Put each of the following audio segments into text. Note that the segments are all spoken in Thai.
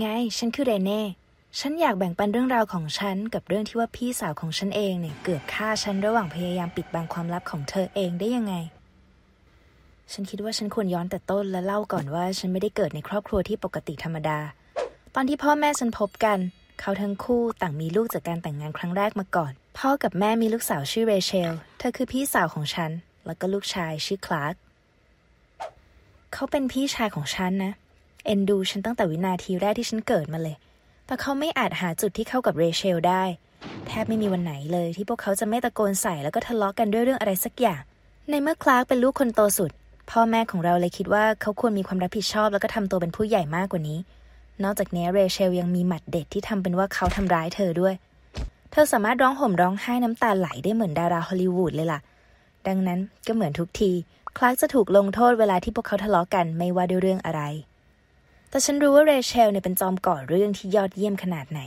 ไง ฉันคือเรเน่ ฉันอยากแบ่งปันเรื่องราวของฉัน กับเรื่องที่ว่าพี่สาวของฉันเองเนี่ยเกือบฆ่าฉันระหว่างพยายามปิดบังความลับของเธอเองได้ยังไง ฉันคิดว่าฉันควรย้อนแต่ต้นและเล่าก่อนว่าฉันไม่ได้เกิดในครอบครัวที่ปกติธรรมดา ตอนที่พ่อแม่ฉันพบกัน เขาทั้งคู่ต่างมีลูกจากการแต่งงานครั้งแรกมาก่อน พ่อกับแม่มีลูกสาวชื่อเรเชล เธอคือพี่สาวของฉัน แล้วก็ลูกชายชื่อคลาร์กเขาเป็นพี่ชายของฉันนะเเอ็นดูฉันตั้งแต่วินาทีแรกที่ฉันเกิดมาเลย แต่เขาไม่อาจหาจุดที่เข้ากับเรเชลได้ แทบไม่มีวันไหนเลยที่พวกเขาจะไม่ตะโกนใส่แล้วก็ทะเลาะกันด้วยเรื่องอะไรสักอย่าง ในเมื่อคลาร์กเป็นลูกคนโตสุด พ่อแม่ของเราเลยคิดว่าเขาควรมีความรับผิดชอบแล้วก็ทำตัวเป็นผู้ใหญ่มากกว่านี้ นอกจากนี้เรเชลยังมีหมัดเด็ดที่ทำเป็นว่าเขาทำร้ายเธอด้วย เธอสามารถร้องห่มร้องไห้น้ำตาไหลได้เหมือนดาราฮอลลีวูดเลยล่ะ ดังนั้นก็เหมือนทุกทีคลาร์กจะถูกลงโทษเวลาที่พวกเขาทะเลาะกันไม่ว่าด้วยเรื่องอะไร แต่ฉันรู้ว่าเรเชลเนี่ยเป็นจอมก่อเรื่องที่ยอดเยี่ยมขนาดไหน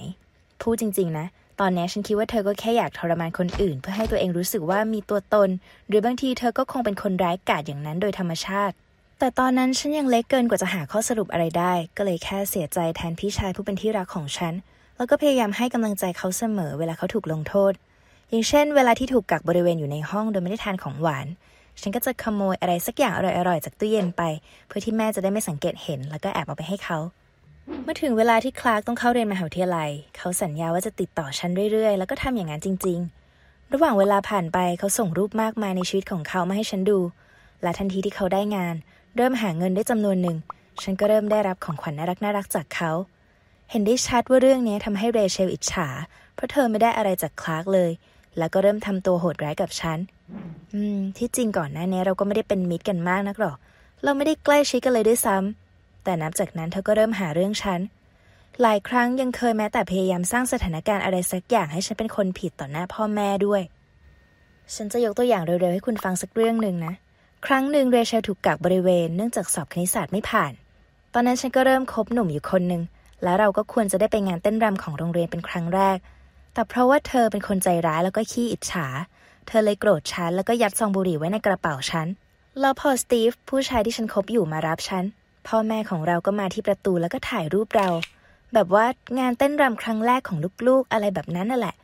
พูดจริง ๆ นะ ตอนนี้ฉันคิดว่าเธอก็แค่อยากทรมานคนอื่น เพื่อให้ตัวเองรู้สึกว่ามีตัวตน หรือบางทีเธอก็คงเป็นคนร้ายกาจอย่างนั้นโดยธรรมชาติ แต่ตอนนั้นฉันยังเล็กเกินกว่าจะหาข้อสรุปอะไรได้ ก็เลยแค่เสียใจแทนพี่ชายผู้เป็นที่รักของฉัน แล้วก็พยายามให้กำลังใจเขาเสมอเวลาเขาถูกลงโทษ อย่างเช่น เวลาที่ถูกกักบริเวณอยู่ในห้องโดยไม่ได้ทานของหวาน ฉันก็จะขโมยอะไรสักอย่างอร่อยๆจากตู้เย็นไป เพื่อที่แม่จะได้ไม่สังเกตเห็น แล้วก็แอบเอาไปให้เขา เมื่อถึงเวลาที่คลาร์กต้องเข้าเรียนมหาวิทยาลัย เขาสัญญาว่าจะติดต่อฉันเรื่อยๆ แล้วก็ทำอย่างนั้นจริง ๆ ระหว่างเวลาผ่านไปเขาส่งรูปมากมายในชีวิตของเขามาให้ฉันดู และทันทีที่เขาได้งาน เริ่มหาเงินได้จำนวนหนึ่ง ฉันก็เริ่มได้รับของขวัญน่ารักน่ารักๆจากเขา เห็นได้ชัดว่าเรื่องนี้ทำให้เรเชลอิจฉา เพราะเธอไม่ได้อะไรจากคลาร์กเลย แล้วก็เริ่มทำตัวโหดร้ายกับฉัน อืม ที่จริงก่อนหน้านี้เราก็ไม่ได้เป็นมิตรกันมากนักหรอก เราไม่ได้ใกล้ชิดกันเลยด้วยซ้ำ แต่นับจากนั้นเธอก็เริ่มหาเรื่องฉัน หลายครั้งยังเคยแม้แต่พยายามสร้างสถานการณ์อะไรสักอย่างให้ฉันเป็นคนผิดต่อหน้าพ่อแม่ด้วย ฉันจะยกตัวอย่างเร็วๆให้คุณฟังสักเรื่องหนึ่งนะ ครั้งหนึ่งเรเชลถูกกักบริเวณเนื่องจากสอบคณิตศาสตร์ไม่ผ่าน ตอนนั้นฉันก็เริ่มคบหนุ่มอยู่คนหนึ่ง แล้วเราก็ควรจะได้ไปงานเต้นรำของโรงเรียนเป็นครั้งแรก แต่เพราะว่าเธอเป็นคนใจร้ายแล้วก็ขี้อิจฉา เธอเลยโกรธฉันแล้วก็ยัดซองบุหรี่ไว้ในกระเป๋าฉัน แล้วพอสตีฟผู้ชายที่ฉันคบอยู่มารับฉัน พ่อแม่ของเราก็มาที่ประตูแล้วก็ถ่ายรูปเรา แบบว่างานเต้นรำครั้งแรกของลูกๆ อะไรแบบนั้นน่ะแหละ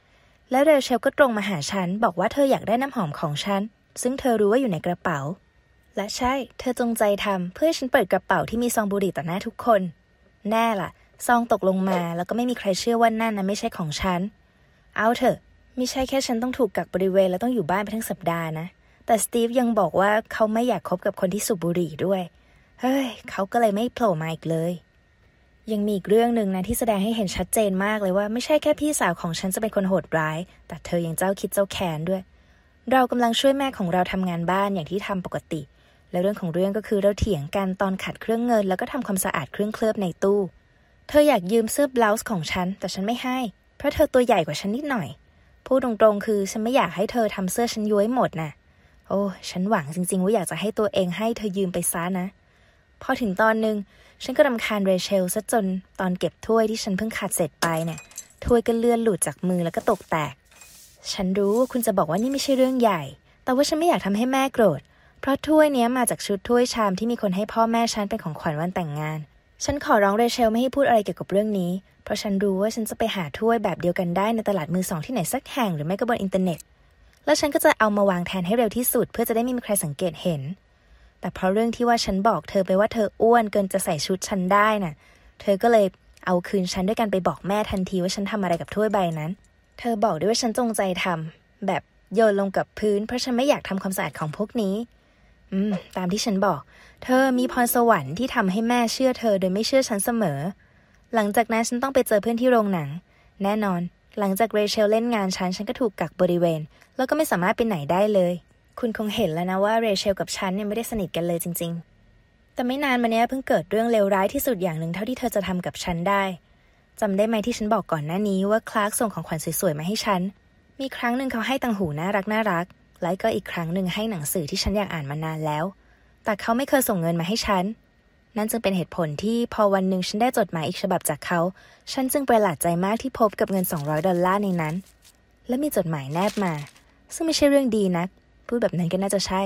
แล้วเรเชลก็ตรงมาหาฉัน บอกว่าเธออยากได้น้ำหอมของฉัน ซึ่งเธอรู้ว่าอยู่ในกระเป๋า และใช่ เธอจงใจทำเพื่อให้ฉันเปิดกระเป๋าที่มีซองบุหรี่ต่อหน้าทุกคน แน่ล่ะ ซองตกลงมาแล้วก็ไม่มีใครเชื่อว่านั่นนะไม่ใช่ของฉัน เอาเถอะ ไม่ใช่แค่ฉันต้องถูกกักบริเวณและต้องอยู่บ้านไปทั้งสัปดาห์นะ แต่สตีฟยังบอกว่าเขาไม่อยากคบกับคนที่สูบบุหรี่ด้วย เฮ้ย เขาก็เลยไม่โผล่มาอีกเลย ยังมีอีกเรื่องหนึ่งนะที่แสดงให้เห็นชัดเจนมากเลยว่าไม่ใช่แค่พี่สาวของฉันจะเป็นคนโหดร้าย แต่เธอยังเจ้าคิดเจ้าแค้นด้วย เรากำลังช่วยแม่ของเราทำงานบ้านอย่างที่ทำปกติ และเรื่องของเรื่องก็คือเราเถียงกันตอนขัดเครื่องเงิน แล้วก็ทำความสะอาดเครื่องเคลือบในตู้ เธออยากยืมเสื้อบลาส์ของฉัน แต่ฉันไม่ให้ เพราะเธอตัวใหญ่กว่าฉันนิดหน่อย พูดตรงๆ คือฉันไม่อยากให้เธอทำเสื้อฉันย้วยหมดน่ะ โอ้ ฉันหวังจริงๆ ว่าอยากจะให้ตัวเองให้เธอยืมไปซะนะ พอถึงตอนหนึ่งฉันก็รำคาญเรเชลซะจนตอนเก็บถ้วยที่ฉันเพิ่งขัดเสร็จไปเนี่ย ถ้วยก็เลื่อนหลุดจากมือแล้วก็ตกแตก ฉันรู้ว่าคุณจะบอกว่านี่ไม่ใช่เรื่องใหญ่ แต่ว่าฉันไม่อยากทำให้แม่โกรธ เพราะถ้วยเนี้ยมาจากชุดถ้วยชามที่มีคนให้พ่อแม่ฉันเป็นของขวัญวันแต่งงาน ฉันขอร้องเรเชลไม่ให้พูดอะไรเกี่ยวกับเรื่องนี้ เพราะฉันรู้ว่าฉันจะไปหาถ้วยแบบเดียวกันได้ในตลาดมือสองที่ไหนสักแห่งหรือไม่ก็บนอินเทอร์เน็ต แล้วฉันก็จะเอามาวางแทนให้เร็วที่สุด เพื่อจะได้ไม่มีใครสังเกตเห็น แต่เพราะเรื่องที่ว่าฉันบอกเธอไปว่าเธออ้วนเกินจะใส่ชุดฉันได้น่ะ เธอก็เลยเอาคืนฉันด้วยการไปบอกแม่ทันทีว่าฉันทำอะไรกับถ้วยใบนั้น เธอบอกด้วยว่าฉันจงใจทำแบบโยนลงกับพื้น เพราะฉันไม่อยากทำความสะอาดของพวกนี้ อืม ตามที่ฉันบอก เธอมีพรสวรรค์ที่ทำให้แม่เชื่อเธอโดยไม่เชื่อฉันเสมอ หลังจากนั้นฉันต้องไปเจอเพื่อนที่โรงหนัง แน่นอน หลังจากเรเชลเล่นงานฉัน ฉันก็ถูกกักบริเวณ แล้วก็ไม่สามารถไปไหนได้เลย คุณคงเห็นแล้วนะว่าเรเชลกับฉันเนี่ยไม่ได้สนิทกันเลยจริง ๆ แต่ไม่นานมาเนี้ยเพิ่งเกิดเรื่องเลวร้ายที่สุดอย่างหนึ่งเท่าที่เธอจะทำกับฉันได้จำได้ไหมที่ฉันบอกก่อนหน้านี้ว่าคลาร์กส่งของขวัญสวยๆมาให้ฉัน มีครั้งหนึ่งเขาให้ตังหูน่ารักน่ารัก และก็อีกครั้งหนึ่งให้หนังสือที่ฉันอยากอ่านมานานแล้ว แต่เขาไม่เคยส่งเงินมาให้ฉัน นั่นจึงเป็นเหตุผลที่พอวันหนึ่งฉันได้จดหมายอีกฉบับจากเขา ฉันจึงประหลาดใจมากที่พบกับเงิน 200 ดอลลาร์ในนั้น และมีจดหมายแนบมา ซึ่งไม่ใช่เรื่องดีนัก พูดแบบนั้นก็น่าจะใช่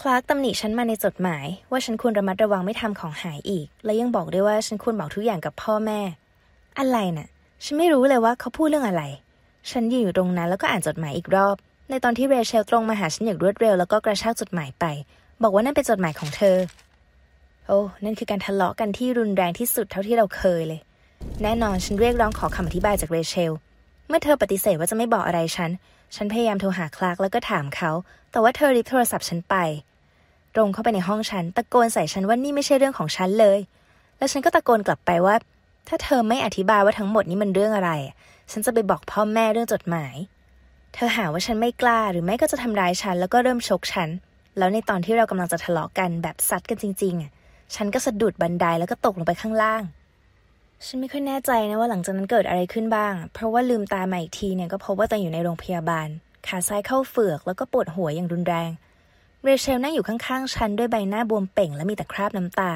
คลาร์กตำหนิฉันมาในจดหมายว่าฉันควรระมัดระวังไม่ทำของหายอีก และยังบอกด้วยว่าฉันควรบอกทุกอย่างกับพ่อแม่ อะไรน่ะ ฉันไม่รู้เลยว่าเขาพูดเรื่องอะไร ฉันยืนอยู่ตรงนั้นแล้วก็อ่านจดหมายอีกรอบ ในตอนที่เรเชลตรงมาหาฉันอย่างรวดเร็วแล้วก็กระชากจดหมายไป บอกว่านั่นเป็นจดหมายของเธอ โอ้นั่นคือการทะเลาะกันที่รุนแรงที่สุดเท่าที่เราเคยเลย แน่นอนฉันเรียกร้องขอคำอธิบายจากเรเชล เมื่อเธอปฏิเสธว่าจะไม่บอกอะไรฉัน ฉันพยายามโทรหาคลาร์กแล้วก็ถามเขา แต่ว่าเธอริบโทรศัพท์ฉันไป ตรงเข้าไปในห้องฉันตะโกนใส่ฉันว่านี่ไม่ใช่เรื่องของฉันเลย แล้วฉันก็ตะโกนกลับไปว่า ถ้าเธอไม่อธิบายว่าทั้งหมดนี้มันเรื่องอะไร ฉันจะไปบอกพ่อแม่เรื่องจดหมาย เธอหาว่าฉันไม่กล้าหรือไม่ก็จะทำร้ายฉันแล้วก็เริ่มชกฉัน แล้วในตอนที่เรากำลังจะทะเลาะกันแบบซัดกันจริงๆอะฉันก็สะดุดบันไดแล้วก็ตกลงไปข้างล่าง ฉันไม่ค่อยแน่ใจนะว่าหลังจากนั้นเกิดอะไรขึ้นบ้าง เพราะว่าลืมตามาอีกทีเนี่ยก็พบว่าตัวอยู่ในโรงพยาบาล ขาซ้ายเข้าเฝือกแล้วก็ปวดหัวอย่างรุนแรง เรเชลนั่งอยู่ข้างๆฉันด้วยใบหน้าบวมเป่งและมีแต่คราบน้ำตา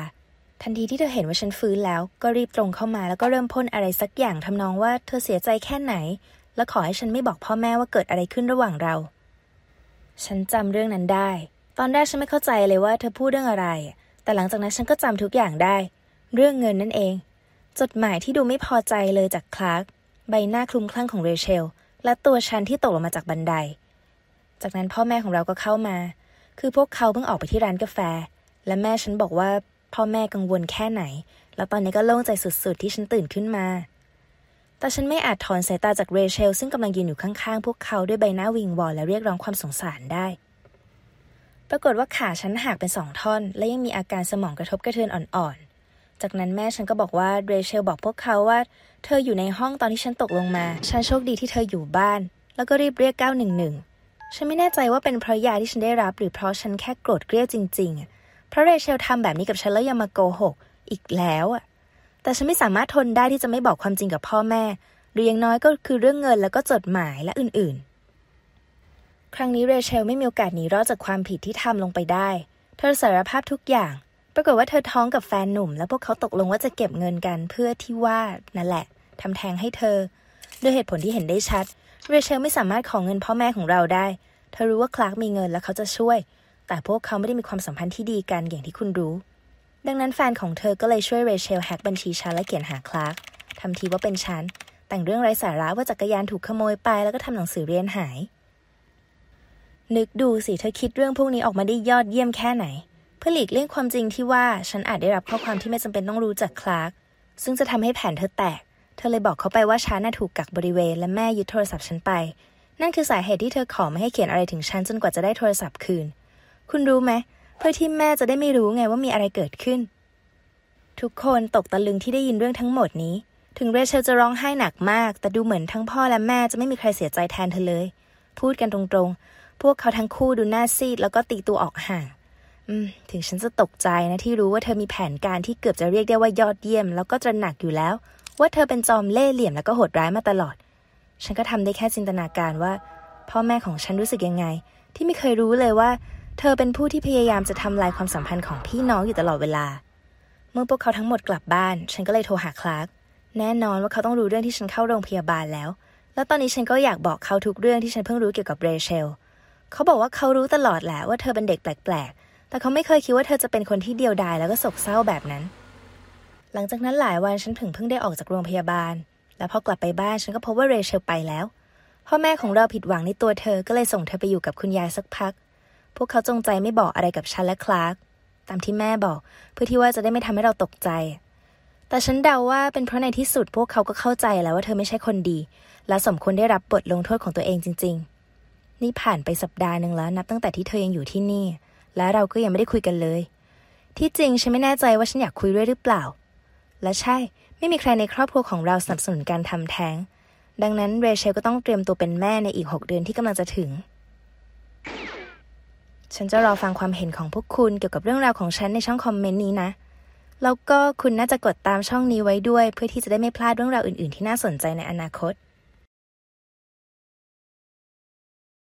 ทันทีที่เธอเห็นว่าฉันฟื้นแล้ว ก็รีบตรงเข้ามาแล้วก็เริ่มพ่นอะไรสักอย่างทำนองว่าเธอเสียใจแค่ไหน และขอให้ฉันไม่บอกพ่อแม่ว่าเกิดอะไรขึ้นระหว่างเรา ฉันจำเรื่องนั้นได้ ตอนแรกฉันไม่เข้าใจเลยว่าเธอพูดเรื่องอะไร แต่หลังจากนั้นฉันก็จำทุกอย่างได้ เรื่องเงินนั่นเอง จดหมายที่ดูไม่พอใจเลยจากคลาร์กใบหน้าคลุมคลั่งของเรเชล และตัวฉันที่ตกลงมาจากบันได จากนั้นพ่อแม่ของเราก็เข้ามา คือพวกเขาเพิ่งออกไปที่ร้านกาแฟ และแม่ฉันบอกว่าพ่อแม่กังวลแค่ไหน แล้วตอนนี้ก็โล่งใจสุดๆ ที่ฉันตื่นขึ้นมา แต่ฉันไม่อาจถอนสายตาจากเรเชล ซึ่งกำลังยืนอยู่ข้างๆ พวกเขาด้วยใบหน้าวิงวอนและเรียกร้องความสงสารได้ ปรากฏว่าขาฉันหักเป็นสองท่อน และยังมีอาการสมองกระทบกระเทือนอ่อนๆ จากนั้นแม่ฉันก็บอกว่าเรเชลบอกพวกเขาว่า เธออยู่ในห้องตอนที่ฉันตกลงมา ฉันโชคดีที่เธออยู่บ้าน แล้วก็รีบเรียก 911 ฉันไม่แน่ใจว่าเป็นเพราะยาที่ฉันได้รับ หรือเพราะฉันแค่โกรธเกรี้ยวจริง ๆ เพราะเรเชลทำแบบนี้กับฉันแล้วยังมาโกหกอีกแล้วอะ แต่ฉันไม่สามารถทนได้ที่จะไม่บอกความจริงกับพ่อแม่ หรืออย่างน้อยก็คือเรื่องเงินแล้วก็จดหมายและอื่นๆ ครั้งนี้เรเชลไม่มีโอกาสหนีรอดจากความผิดที่ทำลงไปได้ เธอสารภาพทุกอย่าง ปรากฏว่าเธอท้องกับแฟนหนุ่ม และพวกเขาตกลงว่าจะเก็บเงินกันเพื่อที่ว่านั่นแหละทำแท้งให้เธอ ด้วยเหตุผลที่เห็นได้ชัด เรเชลไม่สามารถขอเงินพ่อแม่ของเราได้ เธอรู้ว่าคลาร์กมีเงินและเขาจะช่วย แต่พวกเขาไม่ได้มีความสัมพันธ์ที่ดีกันอย่างที่คุณรู้ ดังนั้นแฟนของเธอก็เลยช่วยเรเชลแฮกบัญชีฉันและเขียนหาคลาร์กทำทีว่าเป็นฉัน แต่งเรื่องไร้สาระว่าจักรยานถูกขโมยไปแล้วก็ทำหนังสือเรียนหาย นึกดูสิเธอคิดเรื่องพวกนี้ออกมาได้ยอดเยี่ยมแค่ไหน เพื่อหลีกเลี่ยงความจริงที่ว่าฉันอาจได้รับข้อความที่ไม่จำเป็นต้องรู้จากคลาร์กซึ่งจะทำให้แผนเธอแตก เธอเลยบอกเขาไปว่าฉันน่ะถูกกักบริเวณ และแม่ยึดโทรศัพท์ฉันไป นั่นคือสาเหตุที่เธอขอไม่ให้เขียนอะไรถึงฉันจนกว่าจะได้โทรศัพท์คืน คุณรู้ไหม เพื่อที่แม่จะได้ไม่รู้ไงว่ามีอะไรเกิดขึ้น ทุกคนตกตะลึงที่ได้ยินเรื่องทั้งหมดนี้ ถึงเรเชลจะร้องไห้หนักมาก แต่ดูเหมือนทั้งพ่อและแม่จะไม่มีใครเสียใจแทนเธอเลย พูดกันตรงๆ พวกเขาทั้งคู่ดูหน้าซีดแล้วก็ตีตัวออกห่างอืมถึงฉันจะตกใจนะที่รู้ว่าเธอมีแผนการที่เกือบจะเรียกได้ว่ายอดเยี่ยม แล้วก็ตระหนักอยู่แล้ว ว่าเธอเป็นจอมเล่ห์เหลี่ยมแล้วก็โหดร้ายมาตลอด ฉันก็ทำได้แค่จินตนาการว่า พ่อแม่ของฉันรู้สึกยังไง ที่ไม่เคยรู้เลยว่า เธอเป็นผู้ที่พยายามจะทำลายความสัมพันธ์ของพี่น้องอยู่ตลอดเวลา เมื่อพวกเขาทั้งหมดกลับบ้าน ฉันก็เลยโทรหาคลาร์กแน่นอนว่าเขาต้องรู้เรื่องที่ฉันเข้าโรงพยาบาลแล้ว แล้วตอนนี้ฉันก็อยากบอกเขาทุกเรื่องที่ฉันเพิ่งรู้เกี่ยวกับเรเชล เขาบอกว่าเขารู้ตลอดแหละว่าเธอเป็นเด็กแปลกๆ แต่เขาไม่เคยคิดว่าเธอจะเป็นคนที่เดียวดายแล้วก็โศกเศร้าแบบนั้น หลังจากนั้นหลายวันฉันถึงเพิ่งได้ออกจากโรงพยาบาล แล้วพอกลับไปบ้านฉันก็พบว่าเรเชลไปแล้ว พ่อแม่ของเราผิดหวังในตัวเธอก็เลยส่งเธอไปอยู่กับคุณยายสักพัก พวกเขาจงใจไม่บอกอะไรกับฉันและคลาร์กตามที่แม่บอก เพื่อที่ว่าจะได้ไม่ทำให้เราตกใจ แต่ฉันเดาว่าเป็นเพราะในที่สุดพวกเขาก็เข้าใจแล้วว่าเธอไม่ใช่คนดี และสมควรได้รับบทลงโทษของตัวเองจริง ๆ นี่ผ่านไปสัปดาห์หนึ่งแล้วนับตั้งแต่ที่เธอยังอยู่ที่นี่ และเราก็ยังไม่ได้คุยกันเลย ที่จริงฉันไม่แน่ใจว่าฉันอยากคุยด้วยหรือเปล่า และใช่ไม่มีใครในครอบครัวของเราสนับสนุนการทำแท้ง ดังนั้นเรเชลก็ต้องเตรียมตัวเป็นแม่ในอีก 6 เดือนที่กำลังจะถึง ฉันจะรอฟังความเห็นของพวกคุณเกี่ยวกับเรื่องราวของฉันในช่องคอมเมนต์นี้นะ แล้วก็คุณน่าจะกดตามช่องนี้ไว้ด้วย เพื่อที่จะได้ไม่พลาดเรื่องราวอื่น ๆ ที่น่าสนใจในอนาคต